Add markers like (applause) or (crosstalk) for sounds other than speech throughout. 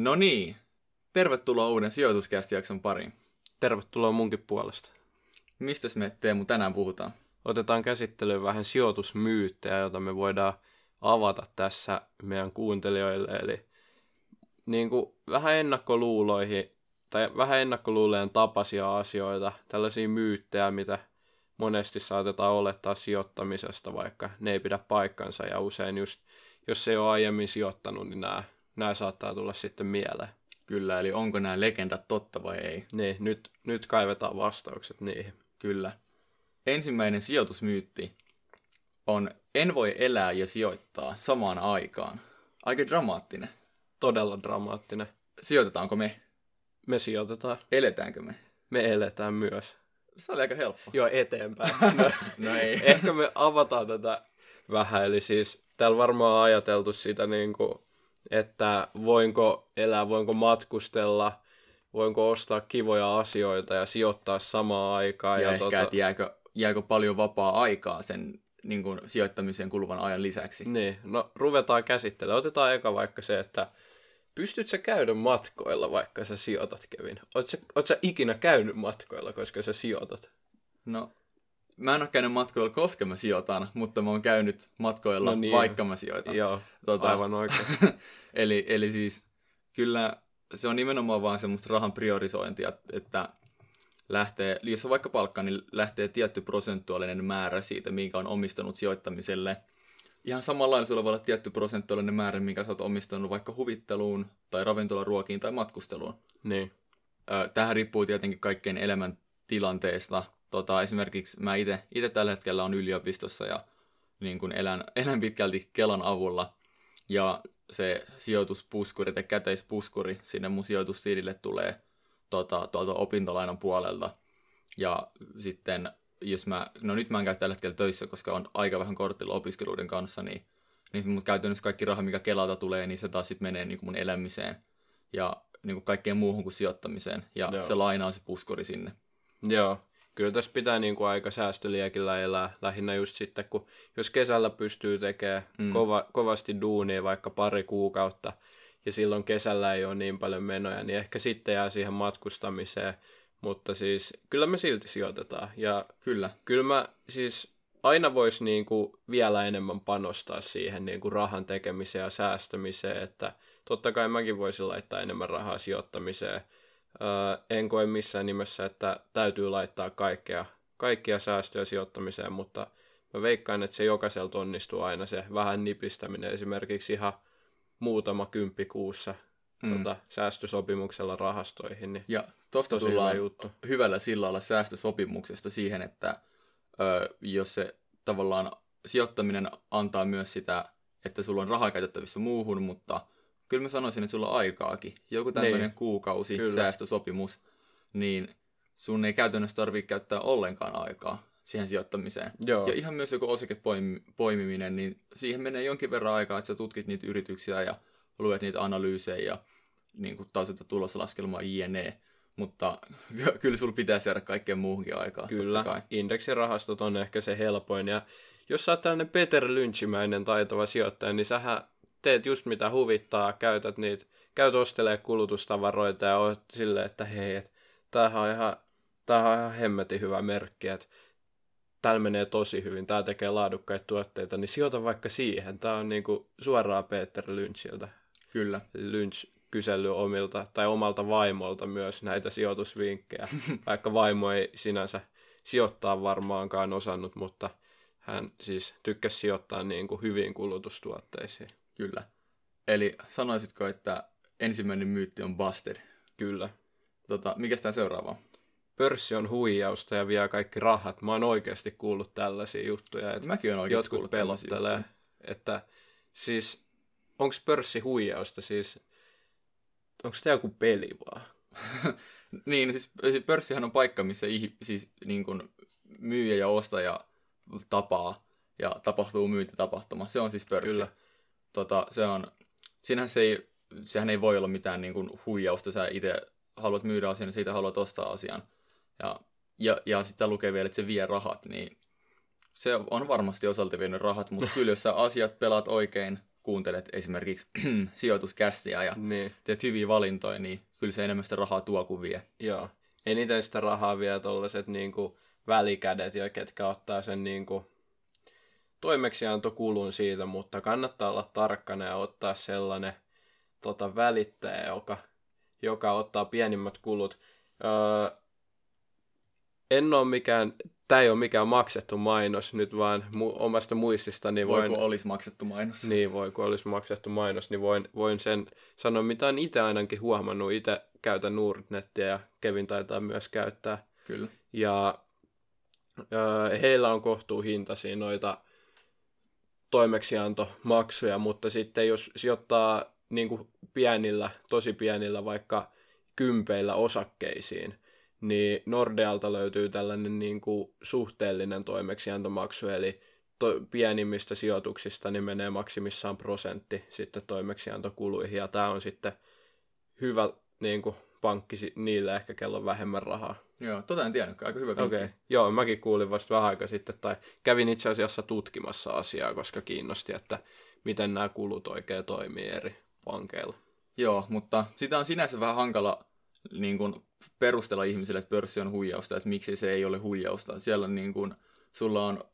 No niin, tervetuloa uuden sijoituskästijakson pariin. Tervetuloa munkin puolesta. Mistä me Teemu tänään puhutaan? Otetaan käsittelyyn vähän sijoitusmyyttejä, joita me voidaan avata tässä meidän kuuntelijoille. Eli niin kuin vähän ennakkoluuloihin tai vähän ennakkoluuleen tapaisia asioita, tällaisia myyttejä, mitä monesti saatetaan olettaa sijoittamisesta, vaikka ne ei pidä paikkansa ja usein just, jos ei ole aiemmin sijoittanut, niin nämä, nämä saattaa tulla sitten mieleen. Kyllä, eli onko nämä legendat totta vai ei? Niin, nyt, nyt kaivetaan vastaukset niihin. Kyllä. Ensimmäinen sijoitusmyytti on en voi elää ja sijoittaa samaan aikaan. Aika dramaattinen. Todella dramaattinen. Sijoitetaanko me? Me sijoitetaan. Eletäänkö me? Me eletään myös. Se oli aika helppo. Joo, eteenpäin. (laughs) No, no ei. Ehkä me avataan tätä vähän, eli siis täällä varmaan on ajateltu sitä niin kuin, että voinko elää, voinko matkustella, voinko ostaa kivoja asioita ja sijoittaa samaan aikaan. Ja, ja ehkä, tota... että jääkö, jääkö paljon vapaa-aikaa sen niin kuin, sijoittamiseen kuluvan ajan lisäksi. Niin, no ruvetaan käsittelemään. Otetaan eka vaikka se, että pystyt sä käydä matkoilla, vaikka sä sijoitat, Kevin? Oot sä, oot sä ikinä käynyt matkoilla, koska sä sijoitat? No, mä en ole käynyt matkoilla, koska mä sijoitan, mutta mä oon käynyt matkoilla, no niin. vaikka mä sijoitan. Joo, tota, aivan oikein. (laughs) eli, eli siis kyllä se on nimenomaan vaan semmoista rahan priorisointia, että lähtee, jos on vaikka palkka, niin lähtee tietty prosentuaalinen määrä siitä, minkä on omistanut sijoittamiselle. Ihan samalla lailla sulla voi olla tietty prosentuaalinen määrä, minkä sä oot omistanut vaikka huvitteluun, tai ravintolaruokiin, tai matkusteluun. Niin. Tähän riippuu tietenkin kaikkien elämäntilanteesta. Tota, esimerkiksi mä itse tällä hetkellä on yliopistossa ja niin kun elän, (laughs) elän pitkälti Kelan avulla. Ja se sijoituspuskuri tai käteispuskuri sinne mun sijoitustilille tulee tota, tuolta opintolainan puolelta. Ja sitten jos mä, no nyt mä en käy tällä hetkellä töissä, koska on aika vähän kortilla opiskeluiden kanssa, niin, niin mun käytännössä kaikki raha, mikä Kelalta tulee, niin se taas sitten menee niin kuin mun elämiseen ja niin kuin kaikkeen muuhun kuin sijoittamiseen. Ja Joo. se lainaa se puskuri sinne. Joo, kyllä tässä pitää niin kuin aika säästöliekillä elää. Lähinnä just sitten, kun jos kesällä pystyy tekemään mm. kova, kovasti duunia vaikka pari kuukautta, ja silloin kesällä ei ole niin paljon menoja, niin ehkä sitten jää siihen matkustamiseen. Mutta siis kyllä me silti sijoitetaan. Ja kyllä. Kyllä mä siis aina voisi niinku vielä enemmän panostaa siihen niinku rahan tekemiseen ja säästämiseen, että totta kai mäkin voisin laittaa enemmän rahaa sijoittamiseen. En koe missään nimessä, että täytyy laittaa kaikkea, kaikkia säästöjä sijoittamiseen, mutta mä veikkaan, että se jokaiselta onnistuu aina se vähän nipistäminen esimerkiksi ihan muutama kymppi kuussa mm. tota, säästösopimuksella rahastoihin. Niin ja tuosta tullaan juttu. hyvällä sillalla säästösopimuksesta siihen, että ö, jos se tavallaan sijoittaminen antaa myös sitä, että sulla on rahaa käytettävissä muuhun, mutta kyllä mä sanoisin, että sulla on aikaakin. Joku tämmöinen niin. kuukausi kyllä. säästösopimus, niin sun ei käytännössä tarvitse käyttää ollenkaan aikaa siihen sijoittamiseen. Joo. Ja ihan myös joku osakepoimiminen, niin siihen menee jonkin verran aikaa, että sä tutkit niitä yrityksiä ja luet niitä analyysejä ja niin kuin taas että tuloslaskelmaa jne. Mutta (laughs) kyllä sulla pitäisi jäädä kaikkeen muuhunkin aikaa. Kyllä, indeksirahastot on ehkä se helpoin. Ja jos sä oot tällainen Peter Lynchimäinen taitava sijoittaja, niin sähän teet just mitä huvittaa, käytät niitä, käyt ostelee kulutustavaroita ja oot silleen, että hei, et, tämähän on ihan, tämähän on ihan hemmetin hyvä merkki, että täällä menee tosi hyvin, tää tekee laadukkaita tuotteita, niin sijoita vaikka siihen. Tämä on niinku suoraan Peter Lynchiltä. Kyllä. Lynch kysely omilta tai omalta vaimolta myös näitä sijoitusvinkkejä, (laughs) vaikka vaimo ei sinänsä sijoittaa varmaankaan osannut, mutta hän siis tykkäsi sijoittaa niin kuin hyviin kulutustuotteisiin. Kyllä. Eli sanoisitko, että ensimmäinen myytti on busted? Kyllä. Tota, mikä tämä seuraava Pörssi on huijausta ja vie kaikki rahat. Mä oon oikeasti kuullut tällaisia juttuja. Että Mäkin oon oikeasti jotkut pelottelee, että siis onko pörssi huijausta siis onko tämä joku peli vaan? (laughs) niin, siis pörssihän on paikka, missä ih, siis, niin kuin myyjä ja ostaja tapaa ja tapahtuu myyntitapahtuma. Se on siis pörssi. Kyllä. Tota, se on, sinähän se ei, sehän ei voi olla mitään niin kuin huijausta. Sä itse haluat myydä asian ja siitä haluat ostaa asian. Ja, ja, ja sitten lukee vielä, että se vie rahat, niin se on varmasti osalta vienyt rahat, mutta (laughs) kyllä jos sä asiat pelaat oikein, kuuntelet esimerkiksi (clears throat) sijoituskästiä ja Niin, teet hyviä valintoja, niin kyllä se enemmän sitä rahaa tuo kuin vie. joo. Eniten sitä rahaa vie tollaset niinku välikädet, ja ketkä ottaa sen niinku toimeksiantokulun siitä, mutta kannattaa olla tarkkana ja ottaa sellainen tota, välittäjä, joka, joka ottaa pienimmät kulut. Öö, en ole mikään, tämä ei ole mikään maksettu mainos, nyt vaan mu- omasta muististani Voi voin... kun olisi maksettu mainos. Niin voi, kun olisi maksettu mainos, niin voin, voin sen sanoa, mitä on itse ainakin huomannut. Itse käytän Nordnettiä ja Kevin taitaa myös käyttää. Kyllä. Ja ö, heillä on kohtuuhintaisia noita toimeksiantomaksuja, mutta sitten jos sijoittaa niin kuin pienillä, tosi pienillä vaikka kympeillä osakkeisiin, niin Nordealta löytyy tällainen niin kuin suhteellinen toimeksiantomaksu, eli to, pienimmistä sijoituksista niin menee maksimissaan prosentti sitten toimeksiantokuluihin, ja tämä on sitten hyvä niin kuin pankki niille ehkä, kello on vähemmän rahaa. Joo, tota en tiennyt, aika hyvä vinkki. okay. joo, mäkin kuulin vasta vähän aika sitten, tai kävin itse asiassa tutkimassa asiaa, koska kiinnosti, että miten nämä kulut oikein toimii eri pankeilla. Joo, mutta sitä on sinänsä vähän hankala niin kuin, perustella ihmisille, että pörssi on huijausta, että miksi se ei ole huijausta. Siellä on, niin kuin, sulla on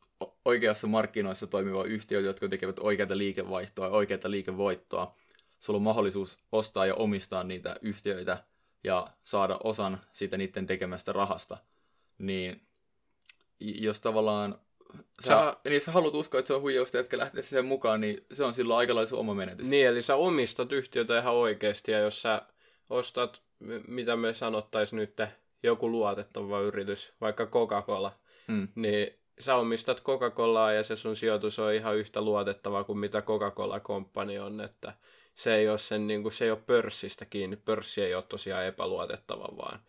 oikeassa markkinoissa toimiva yhtiö, jotka tekevät oikeata liikevaihtoa ja oikeata liikevoittoa. Sulla on mahdollisuus ostaa ja omistaa niitä yhtiöitä ja saada osan siitä niiden tekemästä rahasta. Niin jos tavallaan sä, Sä- niin sä haluat uskoa, että se on huijausta, etkä lähteä siihen mukaan, niin se on silloin aika lailla sun oma menetys. Niin, eli sä omistat yhtiötä ihan oikeasti, ja jos sä ostat, mitä me sanottaisiin nyt, joku luotettava yritys, vaikka Coca-Cola, Mm. niin sä omistat Coca-Colaa ja se sun sijoitus on ihan yhtä luotettava kuin mitä Coca-Cola Company on, että se ei ole, sen, niin kuin, se ei ole pörssistä kiinni, pörssi ei ole tosiaan epäluotettava, vaan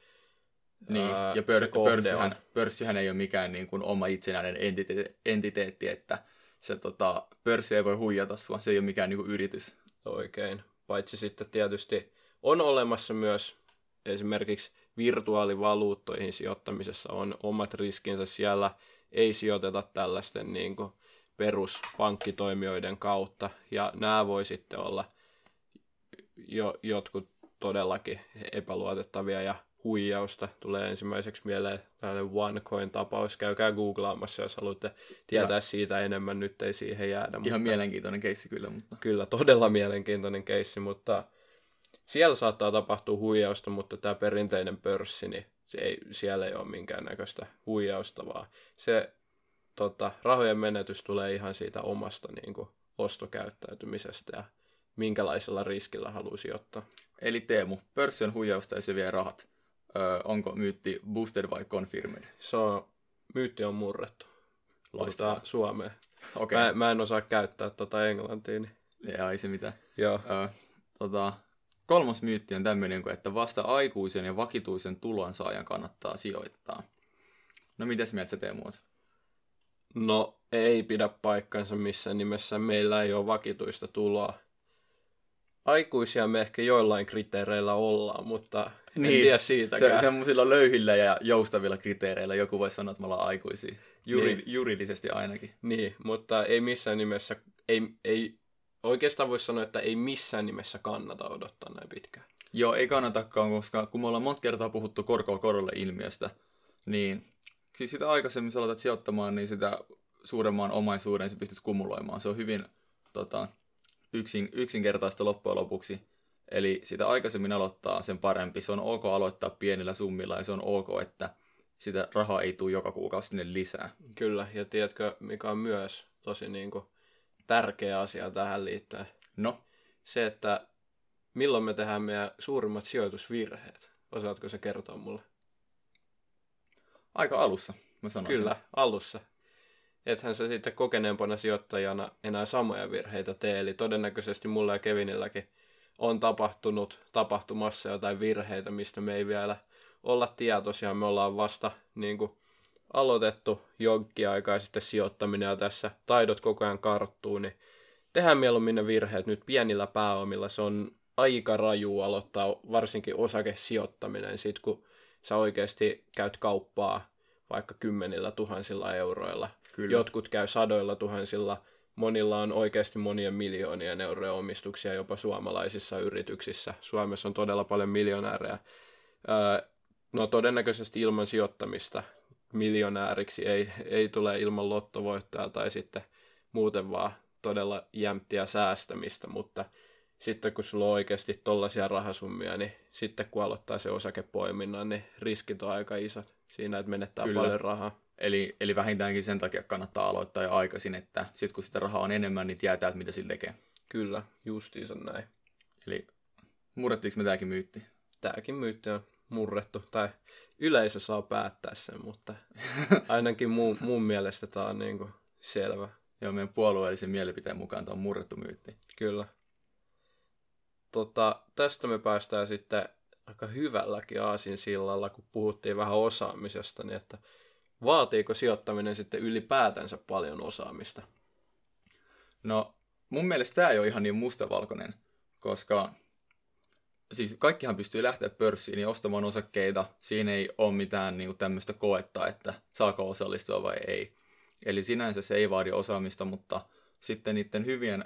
Niin, ää, ja pör, pörssihän, pörssihän ei ole mikään niin kuin oma itsenäinen entite- entiteetti, että se tota, pörssi ei voi huijata sua, se ei ole mikään niin kuin yritys. Oikein. Paitsi sitten tietysti on olemassa myös esimerkiksi virtuaalivaluuttoihin sijoittamisessa on omat riskinsä siellä. Ei sijoiteta tällaisten niin kuin peruspankkitoimijoiden kautta. Ja nämä voi sitten olla jo, jotkut todellakin epäluotettavia ja huijausta. Tulee ensimmäiseksi mieleen tällainen OneCoin-tapaus. Käykää googlaamassa, jos haluatte tietää siitä enemmän. Nyt ei siihen jäädä. Ihan mielenkiintoinen keissi kyllä, mutta Kyllä, todella mielenkiintoinen keissi, mutta siellä saattaa tapahtua huijausta, mutta tämä perinteinen pörssi, niin se ei, siellä ei ole minkäännäköistä huijausta, vaan se tota, rahojen menetys tulee ihan siitä omasta niin kuin, ostokäyttäytymisestä ja minkälaisella riskillä haluaa sijoittaa. Eli Teemu, pörssi on huijausta ja se vie rahat. Öö, onko myytti boosted vai confirmed? Se on, myytti on murrettu. Loistavaa. Tota, Suomeen. Okei, Mä, mä, en osaa käyttää tota englantia, niin okay. ei se mitään. joo. Öö, tota, kolmas myytti on tämmöinen, että vasta aikuisen ja vakituisen tulonsaajan kannattaa sijoittaa. No mitäs mieltä sä Teemu oot? No ei pidä paikkansa missään nimessä. Meillä ei ole vakituista tuloa. Aikuisia me ehkä joillain kriteereillä ollaan, mutta en Niin, tiedä Se, siitäkään. semmoisilla löyhillä ja joustavilla kriteereillä joku voi sanoa, että me ollaan aikuisia. Juri, Niin. Juridisesti ainakin. Niin, mutta ei missään nimessä, ei, ei oikeastaan voi sanoa, että ei missään nimessä kannata odottaa näin pitkään. Joo, ei kannatakaan, koska kun me ollaan monta kertaa puhuttu korkoa korolle ilmiöstä, niin siis sitä aikaisemmin sä aloitat sijoittamaan, niin sitä suuremman omaisuuden sä pystyt kumuloimaan. Se on hyvin tota, yksin, yksinkertaista loppujen lopuksi. Eli sitä aikaisemmin aloittaa, sen parempi. Se on ok aloittaa pienillä summilla ja se on ok, että sitä rahaa ei tule joka kuukausi sinne lisää. Kyllä, ja tiedätkö, mikä on myös tosi niin kuin, tärkeä asia tähän liittyen? No, Se, että milloin me tehdään meidän suurimmat sijoitusvirheet. Osaatko se kertoa mulle? aika alussa, mä sanoisin. Kyllä, alussa. Ethän se sitten kokeneempana sijoittajana enää samoja virheitä tee, eli todennäköisesti mulla ja Kevinilläkin on tapahtunut tapahtumassa jotain virheitä, mistä me ei vielä olla tietoisia. Me ollaan vasta niin kuin, aloitettu jonkin aikaa sitten sijoittaminen ja tässä taidot koko ajan karttuu, niin tehdään mieluummin ne virheet nyt pienillä pääomilla. Se on aika raju aloittaa varsinkin osakesijoittaminen, sit kun sä oikeasti käyt kauppaa vaikka kymmenillä tuhansilla euroilla. Kyllä. Jotkut käy sadoilla tuhansilla, monilla on oikeasti monien miljoonien eurojen omistuksia jopa suomalaisissa yrityksissä. Suomessa on todella paljon miljonäärejä. No todennäköisesti ilman sijoittamista miljonääriksi ei, ei tule ilman lottovoittoa tai sitten muuten vaan todella jämptiä säästämistä, mutta sitten kun sulla on oikeasti tollaisia rahasummia, niin sitten kun aloittaa se osakepoiminnan, niin riskit on aika isot siinä, että menettää Kyllä. paljon rahaa. Eli, eli vähintäänkin sen takia kannattaa aloittaa jo aikaisin, että sitten kun sitä rahaa on enemmän, niin tietää, että mitä sillä tekee. Kyllä, justiinsa näin. Eli murrettiinko me tämäkin myytti? Tämäkin myytti on murrettu, tai yleisö saa päättää sen, mutta ainakin mun, mun mielestä tämä on niin kuin selvä. Joo, meidän puolueellisen mielipiteen mukaan tämä on murrettu myytti. Kyllä. Tota, tästä me päästään sitten aika hyvälläkin sillalla, kun puhuttiin vähän osaamisesta, niin että vaatiiko sijoittaminen sitten ylipäätänsä paljon osaamista? No, mun mielestä tämä ei ole ihan niin mustavalkoinen, koska siis kaikkihan pystyy lähteä pörssiin ja ostamaan osakkeita. Siinä ei ole mitään niin tämmöistä koetta, että saako osallistua vai ei. Eli sinänsä se ei vaadi osaamista, mutta sitten niiden hyvien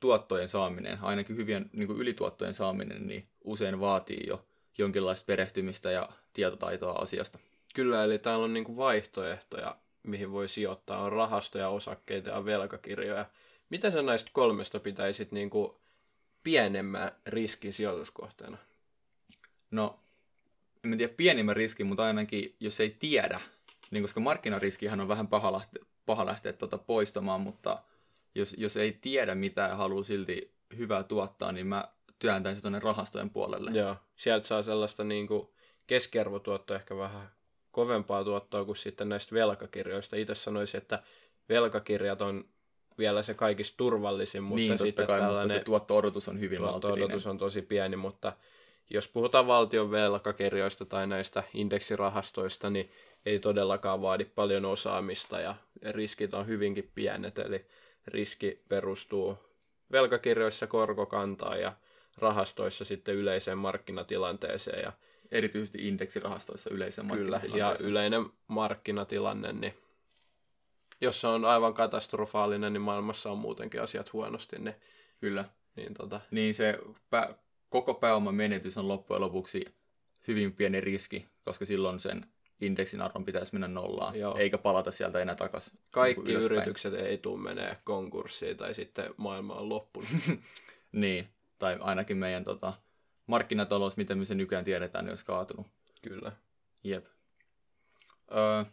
tuottojen saaminen, ainakin hyvien niin ylituottojen saaminen, niin usein vaatii jo jonkinlaista perehtymistä ja tietotaitoa asiasta. Kyllä, eli täällä on niin kuin vaihtoehtoja, mihin voi sijoittaa. On rahastoja, osakkeita ja velkakirjoja. Mitä sä näistä kolmesta pitäisit niin kuin pienemmän riskin sijoituskohteena? No, en tiedä pienimmän riskin, mutta ainakin jos ei tiedä, niin koska markkinariskihän on vähän paha lähteä, paha lähteä tuota poistamaan, mutta jos, jos ei tiedä mitä ja haluaa silti hyvää tuottaa, niin mä työntäisin tuonne rahastojen puolelle. Joo, sieltä saa sellaista niin kuin keskiarvotuottoa ehkä vähän kovempaa tuottoa kuin sitten näistä velkakirjoista. Itse sanoisin, että velkakirjat on vielä se kaikista turvallisin, mutta niin, sitten kai, tällainen mutta se tuotto-odotus on hyvin tuotto-odotus on tosi pieni, mutta jos puhutaan valtion velkakirjoista tai näistä indeksirahastoista, niin ei todellakaan vaadi paljon osaamista ja riskit on hyvinkin pienet, eli riski perustuu velkakirjoissa korkokantaan ja rahastoissa sitten yleiseen markkinatilanteeseen. Ja Erityisesti indeksirahastoissa markkinatilanteeseen. Kyllä, ja yleinen markkinatilanne, niin jos se on aivan katastrofaalinen, niin maailmassa on muutenkin asiat huonosti. Niin, Kyllä. Niin, tota... niin se pä- koko pääoman menetys on loppujen lopuksi hyvin pieni riski, koska silloin sen indeksin arvon pitäisi mennä nollaan, Joo. eikä palata sieltä enää takaisin. Niin Kaikki niin yritykset ei tule menee konkurssiin tai sitten maailma on loppunut. (laughs) niin, tai ainakin meidän tota, markkinatalous, miten me se nykyään tiedetään, niin olisi kaatunut. Kyllä. Jep. Öö,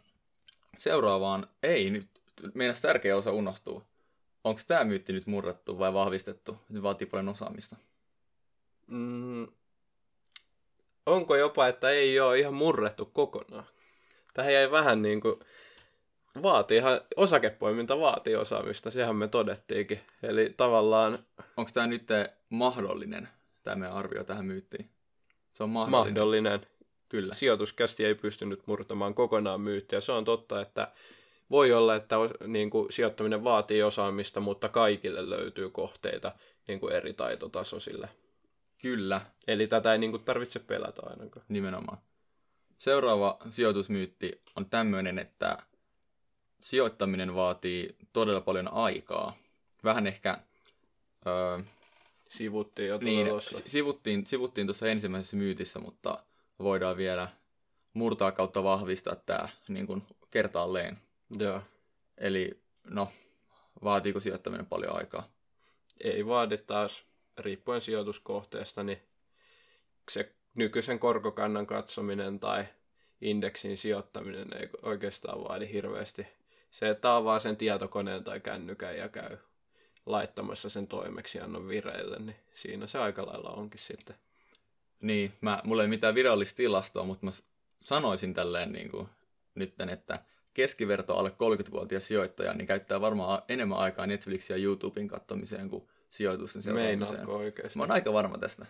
seuraavaan, ei nyt, meidän tärkeä osa unohtuu. Onko tämä myytti nyt murrettu vai vahvistettu? Se vaatii paljon osaamista. Mm, onko jopa, että ei ole ihan murrettu kokonaan? Tähän jäi vähän niin kuin, vaatii ihan, osakepoiminta vaatii osaamista, sehän me todettiinkin. Eli tavallaan... Onko tämä nyt mahdollinen, tämä meidän arvio tähän myyttiin? Se on mahdollinen. Mahdollinen. Kyllä. Sijoituskästi ei pystynyt murtamaan kokonaan myyttiä. Se on totta, että voi olla, että niin kuin, sijoittaminen vaatii osaamista, mutta kaikille löytyy kohteita niin kuin eri taitotasoisille. Kyllä. Eli tätä ei niin kuin, tarvitse pelätä ainakaan. Nimenomaan. Seuraava sijoitusmyytti on tämmöinen, että sijoittaminen vaatii todella paljon aikaa. Vähän ehkä... Öö, sivuttiin jo niin, tuossa. Sivuttiin, sivuttiin tuossa ensimmäisessä myytissä, mutta voidaan vielä murtaa kautta vahvistaa tämä niin kuin kertaalleen. Joo. Eli no, vaatiiko sijoittaminen paljon aikaa? Ei vaadi taas, riippuen sijoituskohteesta, niin se nykyisen korkokannan katsominen tai indeksin sijoittaminen ei oikeastaan vaadi hirveästi. Se, että avaa sen tietokoneen tai kännykän ja käy laittamassa sen toimeksiannon vireille, niin siinä se aika lailla onkin sitten. Niin, mä, mulla ei mitään virallista tilastoa, mutta mä sanoisin tälleen niin kuin, nytten, että keskiverto alle 30-vuotias sijoittaja niin käyttää varmaan enemmän aikaa Netflixin ja YouTuben katsomiseen kuin sijoitusten seuraamiseen. oikeasti? Mä oon aika varma tästä.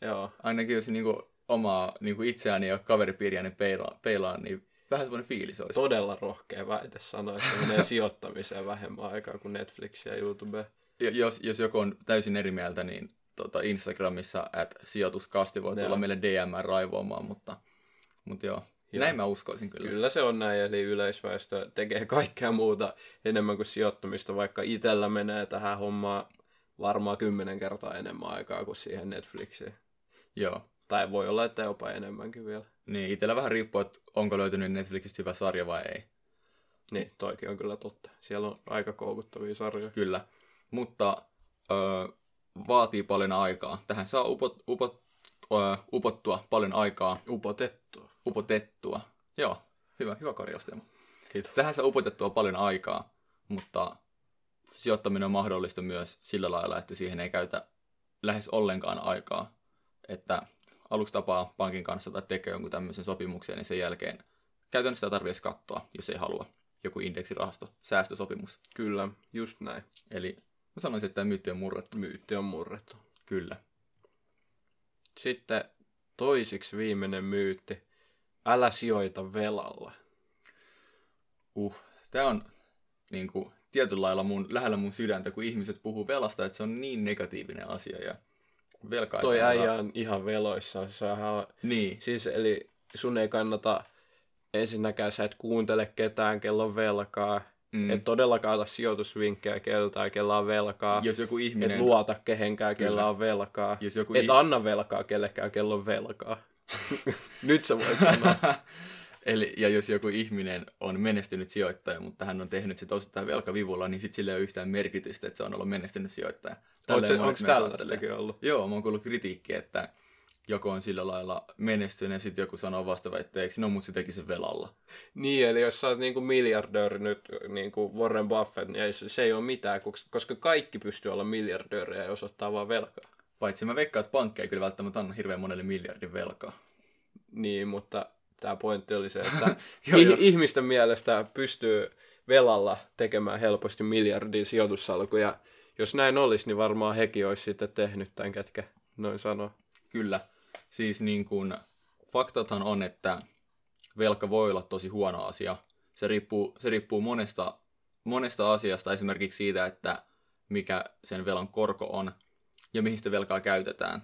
Joo. Ainakin jos niin kuin, omaa niin kuin itseäni ja kaveripiiriäni peilaan, peilaan, niin vähän semmoinen fiilis olisi. Todella rohkea väite sanoa, että menee (laughs) sijoittamiseen vähemmän aikaa kuin Netflix ja YouTube. Jos, jos joku on täysin eri mieltä, niin tota Instagramissa, että sijoituskasti voi tulla meille DM raivoamaan, mutta, mutta joo, Joo. Näin mä uskoisin kyllä. Kyllä se on näin, eli yleisväestö tekee kaikkea muuta enemmän kuin sijoittamista, vaikka itsellä menee tähän hommaan varmaan kymmenen kertaa enemmän aikaa kuin siihen Netflixiin. Joo. Tai voi olla, että jopa enemmänkin vielä. Niin, itsellä vähän riippuu, että onko löytynyt Netflixistä hyvä sarja vai ei. Niin, toikin on kyllä totta. Siellä on aika koukuttavia sarjoja. Kyllä. Mutta ö, vaatii paljon aikaa. Tähän saa upot, upot, ö, upottua paljon aikaa. Upotettua. Upotettua. Joo, hyvä, hyvä korjausteema. Kiitos. Tähän saa upotettua paljon aikaa, mutta sijoittaminen on mahdollista myös sillä lailla, että siihen ei käytä lähes ollenkaan aikaa. Että aluksi tapaa pankin kanssa tai tekee jonkun tämmöisen sopimuksen, niin sen jälkeen käytännössä sitä tarvitsisi katsoa, jos ei halua. Joku indeksirahasto, säästösopimus. Kyllä, just näin. Eli mä sanoisin, että tämä myytti on murrettu. Myytti on murrettu. Kyllä. Sitten toisiksi viimeinen myytti. Älä sijoita velalla. Uh, tämä on niin kuin, tietyllä lailla mun, lähellä mun sydäntä, kun ihmiset puhuu velasta, että se on niin negatiivinen asia. Ja velka Toi äijä on ihan veloissa. Se on ihan... Niin, Siis eli sun ei kannata ensinnäkään sä et kuuntele ketään, kello on velkaa. Mm. Et todellakaan ota sijoitusvinkkejä keltaan, kella on velkaa. jos joku Et ihminen... luota kehenkään, Kyllä. on velkaa. Jos joku Et anna velkaa kellekään, kello on velkaa. (laughs) Nyt sä voit sanoa. (laughs) Eli, ja jos joku ihminen on menestynyt sijoittaja, mutta hän on tehnyt sitä osittain velkavivulla, niin sitten sillä ei ole yhtään merkitystä, että se on ollut menestynyt sijoittaja. Onko tällaistakin ollut? Joo, mä oon kuullut kritiikkiä, että joku on sillä lailla menestynyt ja sitten joku sanoo vastaväitteeksi, no mut se teki sen velalla. Niin, eli jos sä oot niinku miljardööri nyt, niin kuin Warren Buffett, niin ei, se, se ei ole mitään, koska- kaikki pystyy olla miljardööriä, jos ottaa vaan velkaa. Paitsi mä veikkaan, että pankki ei kyllä välttämättä anna hirveän monelle miljardin velkaa. Niin, mutta tämä pointti oli se, että (laughs) (laughs) joo. ih- ihmisten mielestä pystyy velalla tekemään helposti miljardin sijoitussalkuja. Jos näin olisi, niin varmaan hekin olisi sitten tehnyt tämän, ketkä noin sanoo. Kyllä. Siis niin kuin, faktathan on, että velka voi olla tosi huono asia. Se riippuu, se riippuu monesta, monesta asiasta, esimerkiksi siitä, että mikä sen velan korko on ja mihin sitä velkaa käytetään.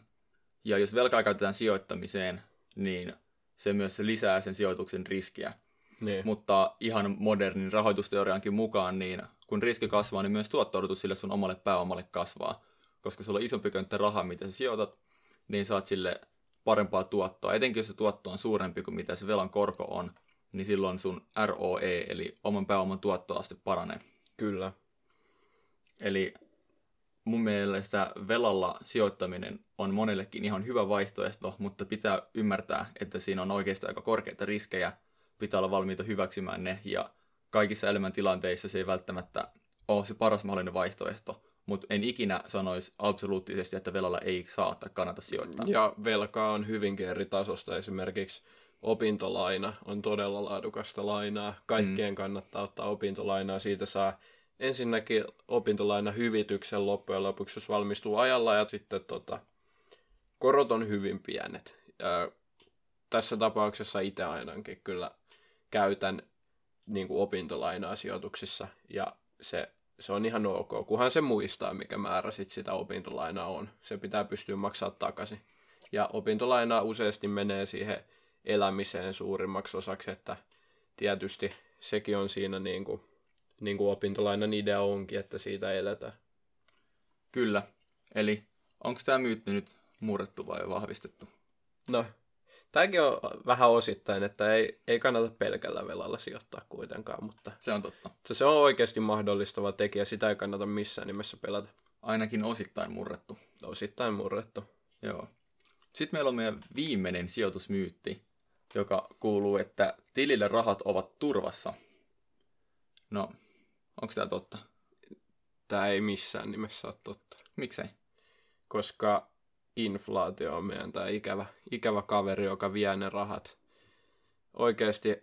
Ja jos velkaa käytetään sijoittamiseen, niin se myös lisää sen sijoituksen riskiä. Niin. Mutta ihan modernin rahoitusteoriankin mukaan, niin kun riski kasvaa, niin myös tuotto sille sun omalle pääomalle kasvaa. Koska sulla on isompi könttä rahaa, mitä sä sijoitat, niin saat sille parempaa tuottoa. Etenkin jos se tuotto on suurempi kuin mitä se velan korko on, niin silloin sun ROE, eli oman pääoman tuottoaste paranee. Kyllä. Eli mun mielestä velalla sijoittaminen on monellekin ihan hyvä vaihtoehto, mutta pitää ymmärtää, että siinä on oikeasti aika korkeita riskejä, pitää olla valmiita hyväksymään ne, ja kaikissa elämäntilanteissa se ei välttämättä ole se paras mahdollinen vaihtoehto, mutta en ikinä sanoisi absoluuttisesti, että velalla ei saa tai kannata sijoittaa. Ja velkaa on hyvinkin eri tasosta. Esimerkiksi opintolaina on todella laadukasta lainaa. Kaikkien mm. kannattaa ottaa opintolainaa. Siitä saa ensinnäkin opintolaina hyvityksen loppujen lopuksi, jos valmistuu ajalla. Ja sitten tota, korot on hyvin pienet. Ja tässä tapauksessa itse ainakin kyllä käytän niin kuin opintolainaa sijoituksissa. Ja se se on ihan ok, kunhan se muistaa, mikä määrä sit sitä opintolainaa on. Se pitää pystyä maksaa takaisin. Ja opintolainaa useasti menee siihen elämiseen suurimmaksi osaksi, että tietysti sekin on siinä niin kuin, niin kuin opintolainan idea onkin, että siitä eletään. Kyllä. Eli onko tämä myytti nyt murrettu vai vahvistettu? No, tämäkin on vähän osittain, että ei, ei kannata pelkällä velalla sijoittaa kuitenkaan, mutta Se on totta. se, se on oikeasti mahdollistava tekijä, sitä ei kannata missään nimessä pelätä. Ainakin osittain murrettu. Osittain murrettu. Joo. Sitten meillä on meidän viimeinen sijoitusmyytti, joka kuuluu, että tilille rahat ovat turvassa. No, onko tämä totta? Tämä ei missään nimessä ole totta. Miksei? koska inflaatio on meidän tämä ikävä, ikävä kaveri, joka vie ne rahat. Oikeasti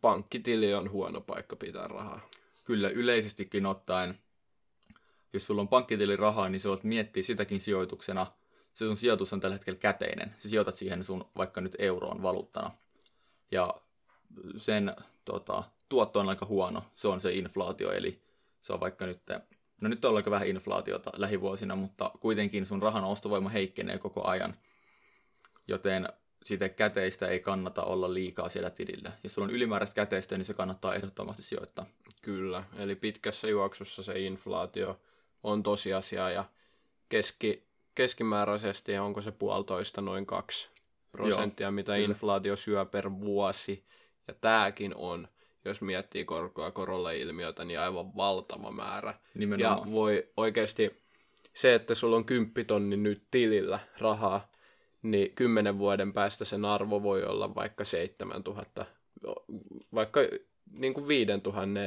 pankkitili on huono paikka pitää rahaa. Kyllä yleisestikin ottaen, jos sulla on pankkitili rahaa, niin sä voit miettiä sitäkin sijoituksena. Se sun sijoitus on tällä hetkellä käteinen. Sä sijoitat siihen sun vaikka nyt euroon valuuttana. Ja sen tota, tuotto on aika huono. Se on se inflaatio, eli se on vaikka nyt, no nyt on aika vähän inflaatiota lähivuosina, mutta kuitenkin sun rahan ostovoima heikkenee koko ajan. Joten sitä käteistä ei kannata olla liikaa siellä tilillä. Jos sulla on ylimääräistä käteistä, niin se kannattaa ehdottomasti sijoittaa. Kyllä, eli pitkässä juoksussa se inflaatio on tosiasia ja keski, keskimääräisesti onko se puolitoista noin kaksi prosenttia, Joo, mitä kyllä. inflaatio syö per vuosi. Ja tämäkin on, jos miettii korkoa korolle ilmiötä, niin aivan valtava määrä. Nimenomaan. Ja voi oikeasti, se, että sulla on kymppitonni nyt tilillä rahaa, niin kymmenen vuoden päästä sen arvo voi olla vaikka 7000, vaikka niin kuin 5000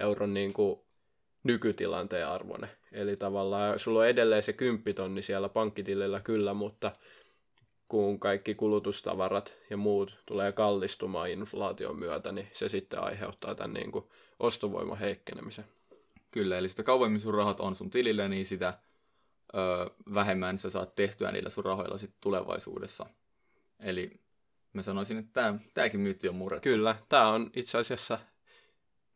euron niin kuin nykytilanteen arvone. Eli tavallaan sulla on edelleen se kymppitonni siellä pankkitilillä kyllä, mutta kun kaikki kulutustavarat ja muut tulee kallistumaan inflaation myötä, niin se sitten aiheuttaa tämän niin kuin ostovoiman heikkenemisen. Kyllä, eli sitä kauemmin sun rahat on sun tilille, niin sitä ö, vähemmän sä saat tehtyä niillä sun rahoilla sit tulevaisuudessa. Eli mä sanoisin, että tämä, tämäkin myytti on murrettu. Kyllä, tämä on itse asiassa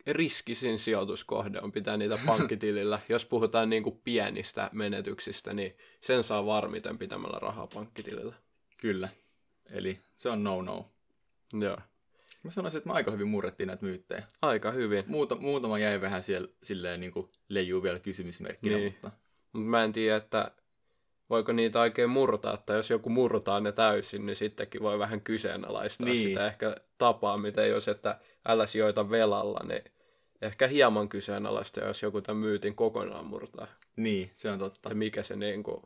riskisin sijoituskohde on pitää niitä (laughs) pankkitilillä. Jos puhutaan niin kuin pienistä menetyksistä, niin sen saa varmiten pitämällä rahaa pankkitilillä. Kyllä, eli se on no-no. Joo. Mä sanoisin, että me aika hyvin murrettiin näitä myyttejä. Aika hyvin. Muuta, muutama jäi vähän siellä silleen niin kuin leijuu vielä kysymysmerkkinä, niin. mutta mutta mä en tiedä, että voiko niitä oikein murtaa, että jos joku murtaa ne täysin, niin sittenkin voi vähän kyseenalaistaa niin. sitä ehkä tapaa, miten jos, että älä sijoita velalla, niin ehkä hieman kyseenalaista, jos joku tämän myytin kokonaan murtaa. Niin, se on totta. Ja mikä se niin kuin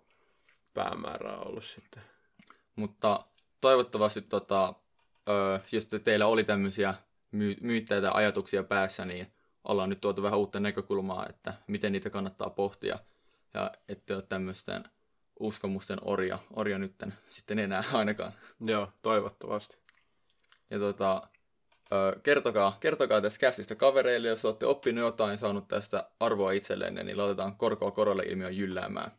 päämäärä on ollut sitten. Mutta toivottavasti, tota, jos teillä oli tämmöisiä my- myyttejä tai ajatuksia päässä, niin ollaan nyt tuotu vähän uutta näkökulmaa, että miten niitä kannattaa pohtia – ja ette ole tämmöisten uskomusten orja, orja nytten sitten enää (laughs) ainakaan. Joo, toivottavasti. Ja tota, kertokaa, kertokaa tästä kästistä kavereille, jos olette oppinut jotain ja saanut tästä arvoa itsellenne, niin laitetaan korkoa korolle ilmiön jylläämään.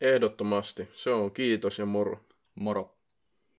Ehdottomasti. Se on kiitos ja moro. Moro.